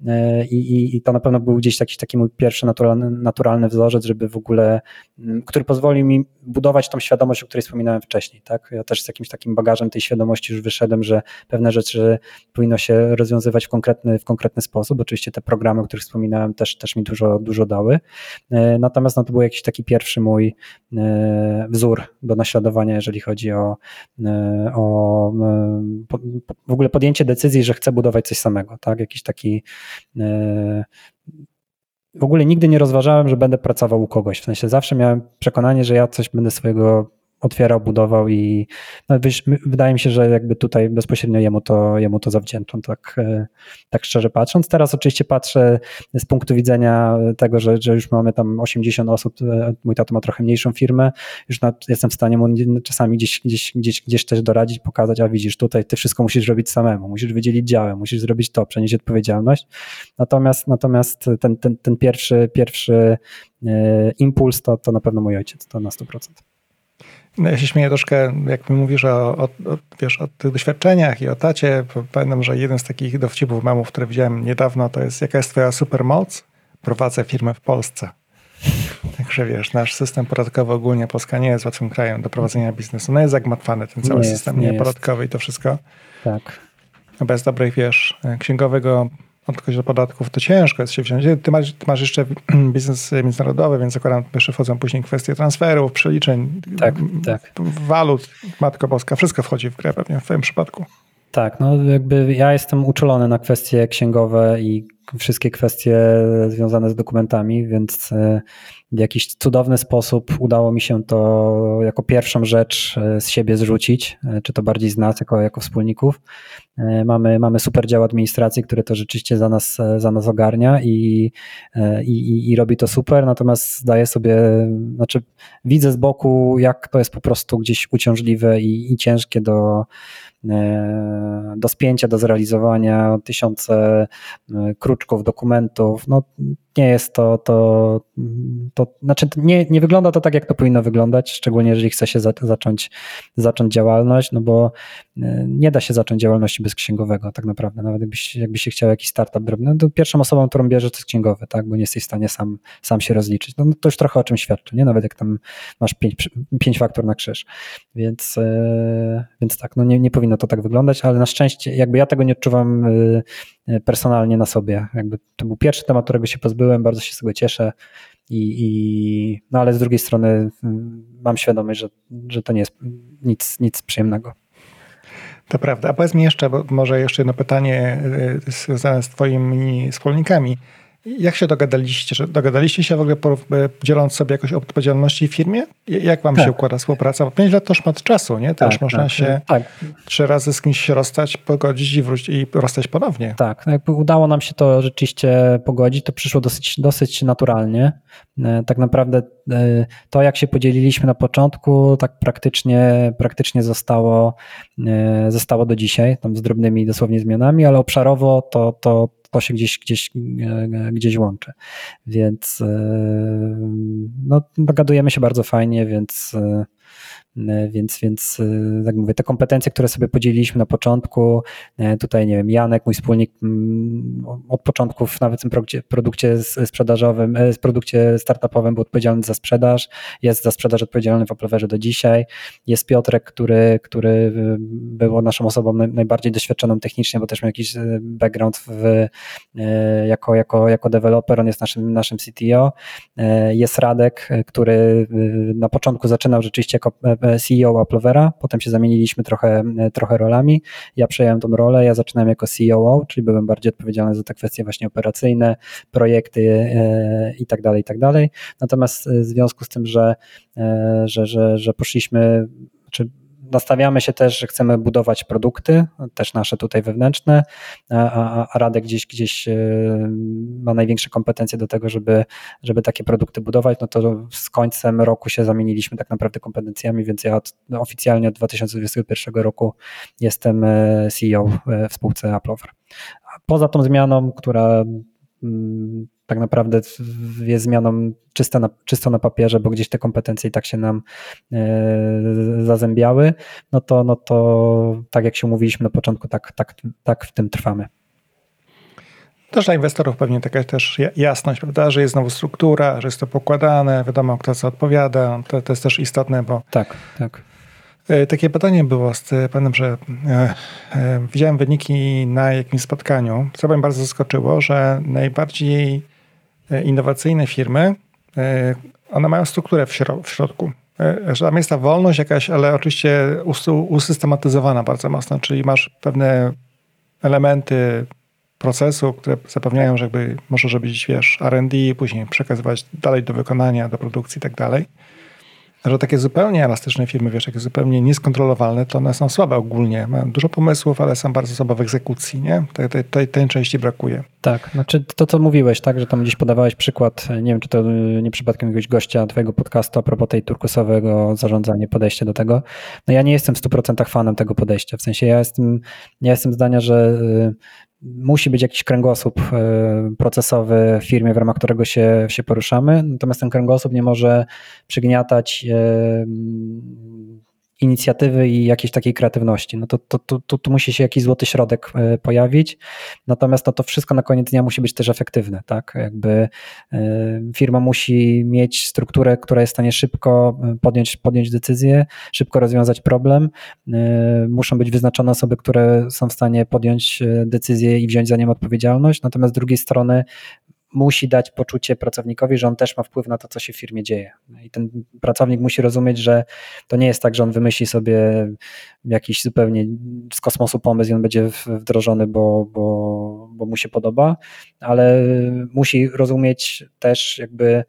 E, I, i, I, to na pewno był gdzieś taki, mój pierwszy naturalny, naturalny wzorzec, żeby w ogóle, który pozwolił mi budować tą świadomość, o której wspominałem wcześniej. Tak? Ja też z jakimś takim bagażem tej świadomości już wyszedłem, że pewne rzeczy powinno się rozwiązywać w konkretny, w konkretny sposób. Oczywiście te programy, o których wspominałem, też, też mi dużo, dużo dały. E, natomiast no, to był jakiś taki pierwszy mój wzór do naśladowania, jeżeli chodzi o, o w ogóle podjęcie decyzji, że chcę budować coś samego. Tak? Jakiś taki E, w ogóle nigdy nie rozważałem, że będę pracował u kogoś. W sensie zawsze miałem przekonanie, że ja coś będę swojego otwierał, budował i no, wydaje mi się, że jakby tutaj bezpośrednio jemu to, jemu to zawdzięczam, tak, e, tak szczerze patrząc. Teraz oczywiście patrzę z punktu widzenia tego, że, że już mamy tam 80 osób, e, mój tato ma trochę mniejszą firmę, już jestem w stanie mu czasami gdzieś, gdzieś, gdzieś, gdzieś też doradzić, pokazać, a widzisz, tutaj ty wszystko musisz robić samemu, musisz wydzielić działem, musisz zrobić to, przenieść odpowiedzialność. Natomiast, natomiast ten, ten, ten pierwszy, pierwszy e, impuls to, to na pewno mój ojciec, to na 100%. No, ja się śmieję troszkę, jak mi mówisz o, o, o, wiesz, o tych doświadczeniach i o tacie. Pamiętam, że jeden z takich dowcipów mamów, które widziałem niedawno, to jest jaka jest twoja supermoc? Prowadzę firmę w Polsce. Także wiesz, nasz system podatkowy ogólnie, Polska nie jest łatwym krajem do prowadzenia biznesu. No jest zagmatwany ten cały nie system jest, nie podatkowy i to wszystko. Tak. No bez dobrych, wiesz, księgowego odkryć do podatków, to ciężko jest się wziąć. Ty masz, ty masz jeszcze biznes międzynarodowy, więc zakładam, jeszcze wchodzą później kwestie transferów, przeliczeń, tak, tak. walut, Matko Boska, wszystko wchodzi w grę pewnie w twoim przypadku. Tak, no jakby ja jestem uczulony na kwestie księgowe i wszystkie kwestie związane z dokumentami, więc e, w jakiś cudowny sposób udało mi się to jako pierwszą rzecz z siebie zrzucić, czy to bardziej z nas, jako, jako wspólników. Mamy, mamy super dział administracji, który to rzeczywiście za nas, za nas ogarnia i, i, i robi to super, natomiast zdaję sobie, znaczy widzę z boku, jak to jest po prostu gdzieś uciążliwe i, i ciężkie do, E, do spięcia, do zrealizowania, tysiące e, kruczków, dokumentów. No, nie jest to, to, to znaczy nie, nie wygląda to tak, jak to powinno wyglądać, szczególnie jeżeli chce się za, zacząć, zacząć działalność, no bo e, nie da się zacząć działalności bez księgowego tak naprawdę, nawet jakbyś, jakby się chciał jakiś startup drobny, no to pierwszą osobą, którą bierze to jest księgowy, tak, bo nie jesteś w stanie sam, sam się rozliczyć. No, to już trochę o czym świadczy, nie? Nawet jak tam masz pięć, pięć faktur na krzyż, więc, więc tak, no nie, nie powinno to tak wyglądać, ale na szczęście jakby ja tego nie odczuwam y, personalnie na sobie. Jakby to był pierwszy temat, którego się pozbyłem, bardzo się z tego cieszę. I, i, no ale z drugiej strony y, mam świadomość, że, że to nie jest nic, nic przyjemnego. To prawda. A powiedz mi jeszcze, może jeszcze jedno pytanie związane z Twoimi wspólnikami. Jak się dogadaliście? Że dogadaliście się w ogóle e, dzieląc sobie jakoś odpowiedzialności w firmie? Jak wam tak. się układa współpraca? Bo pięć lat to szmat czasu, nie? Też tak, można tak, się tak. trzy razy z kimś się rozstać, pogodzić i wrócić i rozstać ponownie. Tak, no jakby udało nam się to rzeczywiście pogodzić, to przyszło dosyć, dosyć naturalnie. E, tak naprawdę e, to, jak się podzieliliśmy na początku, tak praktycznie, praktycznie zostało, zostało do dzisiaj, tam z drobnymi dosłownie zmianami, ale obszarowo to, to, to się gdzieś, gdzieś, e, gdzieś łączy. Więc e, no, dogadujemy się bardzo fajnie, więc e, więc, więc e, jak mówię, te kompetencje, które sobie podzieliliśmy na początku, e, tutaj nie wiem, Janek, mój wspólnik od początku nawet w tym produkcie, sprzedażowym, w produkcie startupowym był odpowiedzialny za sprzedaż, jest za sprzedaż odpowiedzialny w Oploverze do dzisiaj, jest Piotrek, który, który był naszą osobą najbardziej doświadczoną technicznie, bo też miał jakiś background w, jako, jako, jako deweloper, on jest naszym, naszym CTO, jest Radek, który na początku zaczynał rzeczywiście jako CEO Applovera, potem się zamieniliśmy trochę, trochę rolami. Ja przejąłem tą rolę, ja zaczynałem jako CEO, czyli byłem bardziej odpowiedzialny za te kwestie właśnie operacyjne, projekty e, i tak dalej, i tak dalej. Natomiast w związku z tym, że, e, że, że, że poszliśmy, czy nastawiamy się też, że chcemy budować produkty, też nasze tutaj wewnętrzne, a, a Radek gdzieś, gdzieś e, ma największe kompetencje do tego, żeby, żeby takie produkty budować, no to z końcem roku się zamieniliśmy tak naprawdę kompetencjami, więc ja od, oficjalnie od 2021 roku jestem e, CEO e, w spółce Applover. Poza tą zmianą, która mm, tak naprawdę jest zmianą czysto na, czysto na papierze, bo gdzieś te kompetencje i tak się nam e, zazębiały, no to, no to tak jak się mówiliśmy na początku, tak, tak, tak w tym trwamy. Też dla inwestorów pewnie taka też jasność, prawda, że jest znowu struktura, że jest to pokładane, wiadomo kto co odpowiada, to, to jest też istotne, bo... Tak, tak. E, takie pytanie było z panem, że e, e, widziałem wyniki na jakimś spotkaniu, co mnie bardzo zaskoczyło, że najbardziej innowacyjne firmy, e, one mają strukturę w, środku. E, że tam jest ta wolność jakaś, ale oczywiście usystematyzowana bardzo mocno, czyli masz pewne elementy procesu, które zapewniają, że jakby możesz robić, wiesz, R&D, później przekazywać dalej do wykonania, do produkcji i tak dalej że takie zupełnie elastyczne firmy, wiesz, takie zupełnie nieskontrolowalne, to one są słabe ogólnie. Mają dużo pomysłów, ale są bardzo słabe w egzekucji, nie? Tej, tej, tej, tej części brakuje. Tak, znaczy to, co mówiłeś, tak, że tam gdzieś podawałeś przykład, nie wiem, czy to nie przypadkiem jakiegoś gościa twojego podcastu a propos tej turkusowego zarządzania, podejścia do tego. No ja nie jestem w 100% fanem tego podejścia, w sensie ja jestem, ja jestem zdania, że musi być jakiś kręgosłup e, procesowy w firmie, w ramach którego się, się poruszamy, natomiast ten kręgosłup nie może przygniatać e, inicjatywy i jakiejś takiej kreatywności. No to, to, to, to, tu musi się jakiś złoty środek e, pojawić, natomiast no to wszystko na koniec dnia musi być też efektywne, tak? Jakby e, firma musi mieć strukturę, która jest w stanie szybko e, podjąć, podjąć decyzję, szybko rozwiązać problem. Muszą być wyznaczone osoby, które są w stanie podjąć decyzję i wziąć za nią odpowiedzialność, natomiast z drugiej strony musi dać poczucie pracownikowi, że on też ma wpływ na to, co się w firmie dzieje. I ten pracownik musi rozumieć, że to nie jest tak, że on wymyśli sobie jakiś zupełnie z kosmosu pomysł i on będzie wdrożony, bo, bo, bo mu się podoba, ale musi rozumieć też jakby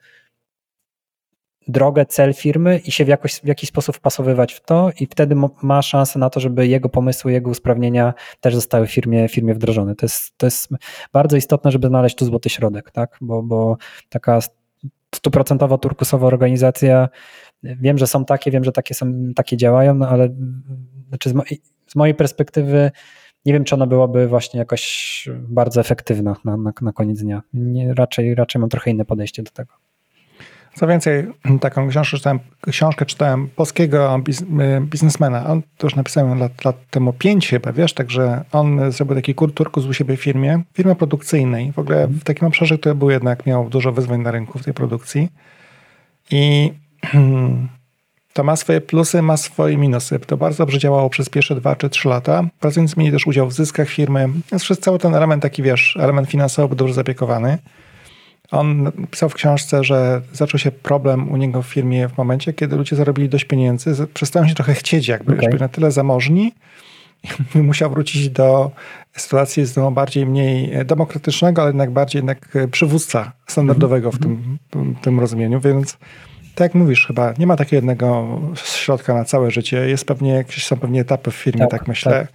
drogę, cel firmy i się w, jakoś, w jakiś sposób wpasowywać w to i wtedy ma szansę na to, żeby jego pomysły, jego usprawnienia też zostały w firmie, firmie wdrożone. To jest, to jest bardzo istotne, żeby znaleźć tu złoty środek, tak? bo, bo taka stuprocentowa turkusowa organizacja, wiem, że są takie, wiem, że takie, są, takie działają, no ale znaczy z, mo z mojej perspektywy nie wiem, czy ona byłaby właśnie jakoś bardzo efektywna na, na, na koniec dnia. Nie, raczej, raczej mam trochę inne podejście do tego. Co więcej, taką książkę czytałem, książkę czytałem polskiego biznesmena. On to już napisałem lat, lat temu pięć chyba, wiesz, także on zrobił taki turkus u siebie w firmie, firmie produkcyjnej. W ogóle w takim obszarze, który był jednak, miał dużo wyzwań na rynku w tej produkcji. I to ma swoje plusy, ma swoje minusy. To bardzo dobrze działało przez pierwsze dwa czy trzy lata. Pracownicy mieli też udział w zyskach firmy. Jest przez cały ten element taki, wiesz, element finansowy był dobrze zapiekowany. On pisał w książce, że zaczął się problem u niego w firmie w momencie, kiedy ludzie zarobili dość pieniędzy, przestają się trochę chcieć, jakby okay. już na tyle zamożni i musiał wrócić do sytuacji znowu bardziej mniej demokratycznego, ale jednak bardziej jednak przywódca standardowego w tym, w tym rozumieniu, więc tak jak mówisz, chyba nie ma takiego jednego środka na całe życie. Jest pewnie, są pewnie etapy w firmie, tak, tak myślę. Tak.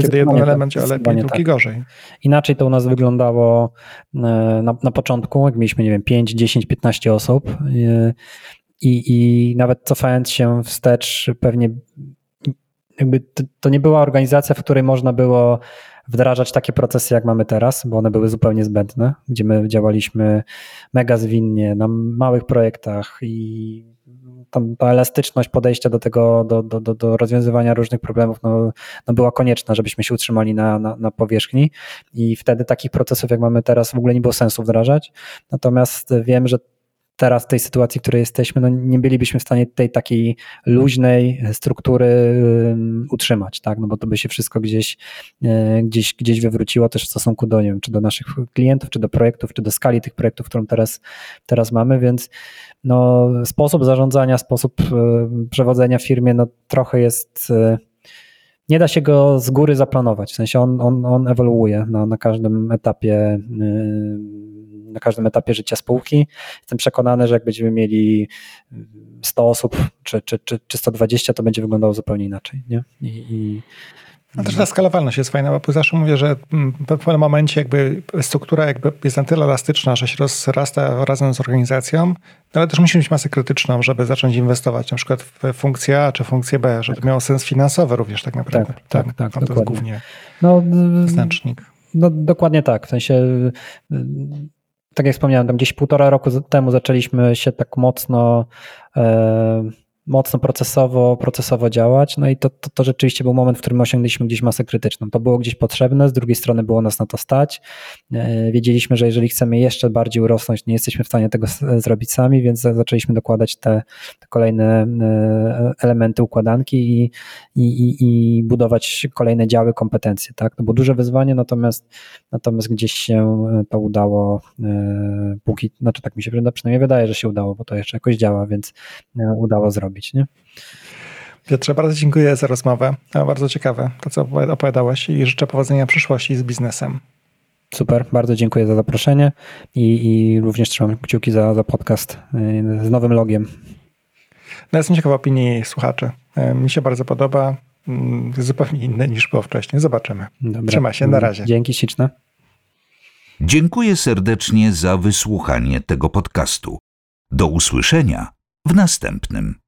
Kiedy jeden element działa lepiej, drugi tak. gorzej. Inaczej to u nas wyglądało e, na, na początku, jak mieliśmy, nie wiem, 5, 10, 15 osób e, i, i nawet cofając się wstecz, pewnie jakby to, to nie była organizacja, w której można było wdrażać takie procesy, jak mamy teraz, bo one były zupełnie zbędne, gdzie my działaliśmy mega zwinnie na małych projektach i tam ta elastyczność podejścia do tego, do, do, do, do rozwiązywania różnych problemów no, no była konieczna, żebyśmy się utrzymali na, na, na powierzchni i wtedy takich procesów, jak mamy teraz, w ogóle nie było sensu wdrażać. Natomiast wiem, że teraz w tej sytuacji, w której jesteśmy, no nie bylibyśmy w stanie tej takiej luźnej struktury utrzymać, tak, no bo to by się wszystko gdzieś, e, gdzieś, gdzieś wywróciło też w stosunku do, nie wiem, czy do naszych klientów, czy do projektów, czy do skali tych projektów, którą teraz, teraz mamy, więc no, sposób zarządzania, sposób e, przewodzenia firmie, no trochę jest e, nie da się go z góry zaplanować. W sensie on, on, on ewoluuje na, na każdym etapie na każdym etapie życia spółki. Jestem przekonany, że jak będziemy mieli 100 osób czy, czy, czy, czy 120, to będzie wyglądało zupełnie inaczej. Nie? I, i no też ta skalowalność jest fajna, bo zawsze mówię, że w pewnym momencie jakby struktura jakby jest na tyle elastyczna, że się rozrasta razem z organizacją, no ale też musi mieć masę krytyczną, żeby zacząć inwestować na przykład w funkcję A czy funkcję B, żeby tak. miało sens finansowy również tak naprawdę. Tak, tak, tak. No, to jest głównie no, znacznik. No dokładnie tak, w sensie tak jak wspomniałem, tam gdzieś półtora roku temu zaczęliśmy się tak mocno e, mocno procesowo, procesowo działać. No i to, to, to, rzeczywiście był moment, w którym osiągnęliśmy gdzieś masę krytyczną. To było gdzieś potrzebne, z drugiej strony było nas na to stać. E, wiedzieliśmy, że jeżeli chcemy jeszcze bardziej urosnąć, nie jesteśmy w stanie tego zrobić sami, więc zaczęliśmy dokładać te, te kolejne e, elementy układanki i, i, i, budować kolejne działy, kompetencje. Tak? To było duże wyzwanie, natomiast, natomiast gdzieś się to udało, e, póki, znaczy tak mi się przynajmniej wydaje, że się udało, bo to jeszcze jakoś działa, więc udało zrobić robić. Nie? Piotrze, bardzo dziękuję za rozmowę. Bardzo ciekawe to, co opowiadałeś i życzę powodzenia w przyszłości z biznesem. Super, bardzo dziękuję za zaproszenie i, i również trzymam kciuki za, za podcast y, z nowym logiem. No jestem ciekaw opinii słuchaczy. Y, mi się bardzo podoba. Mm, jest zupełnie inny niż było wcześniej. Zobaczymy. Dobra. Trzyma się, na razie. Dzięki śliczne. Dziękuję serdecznie za wysłuchanie tego podcastu. Do usłyszenia w następnym.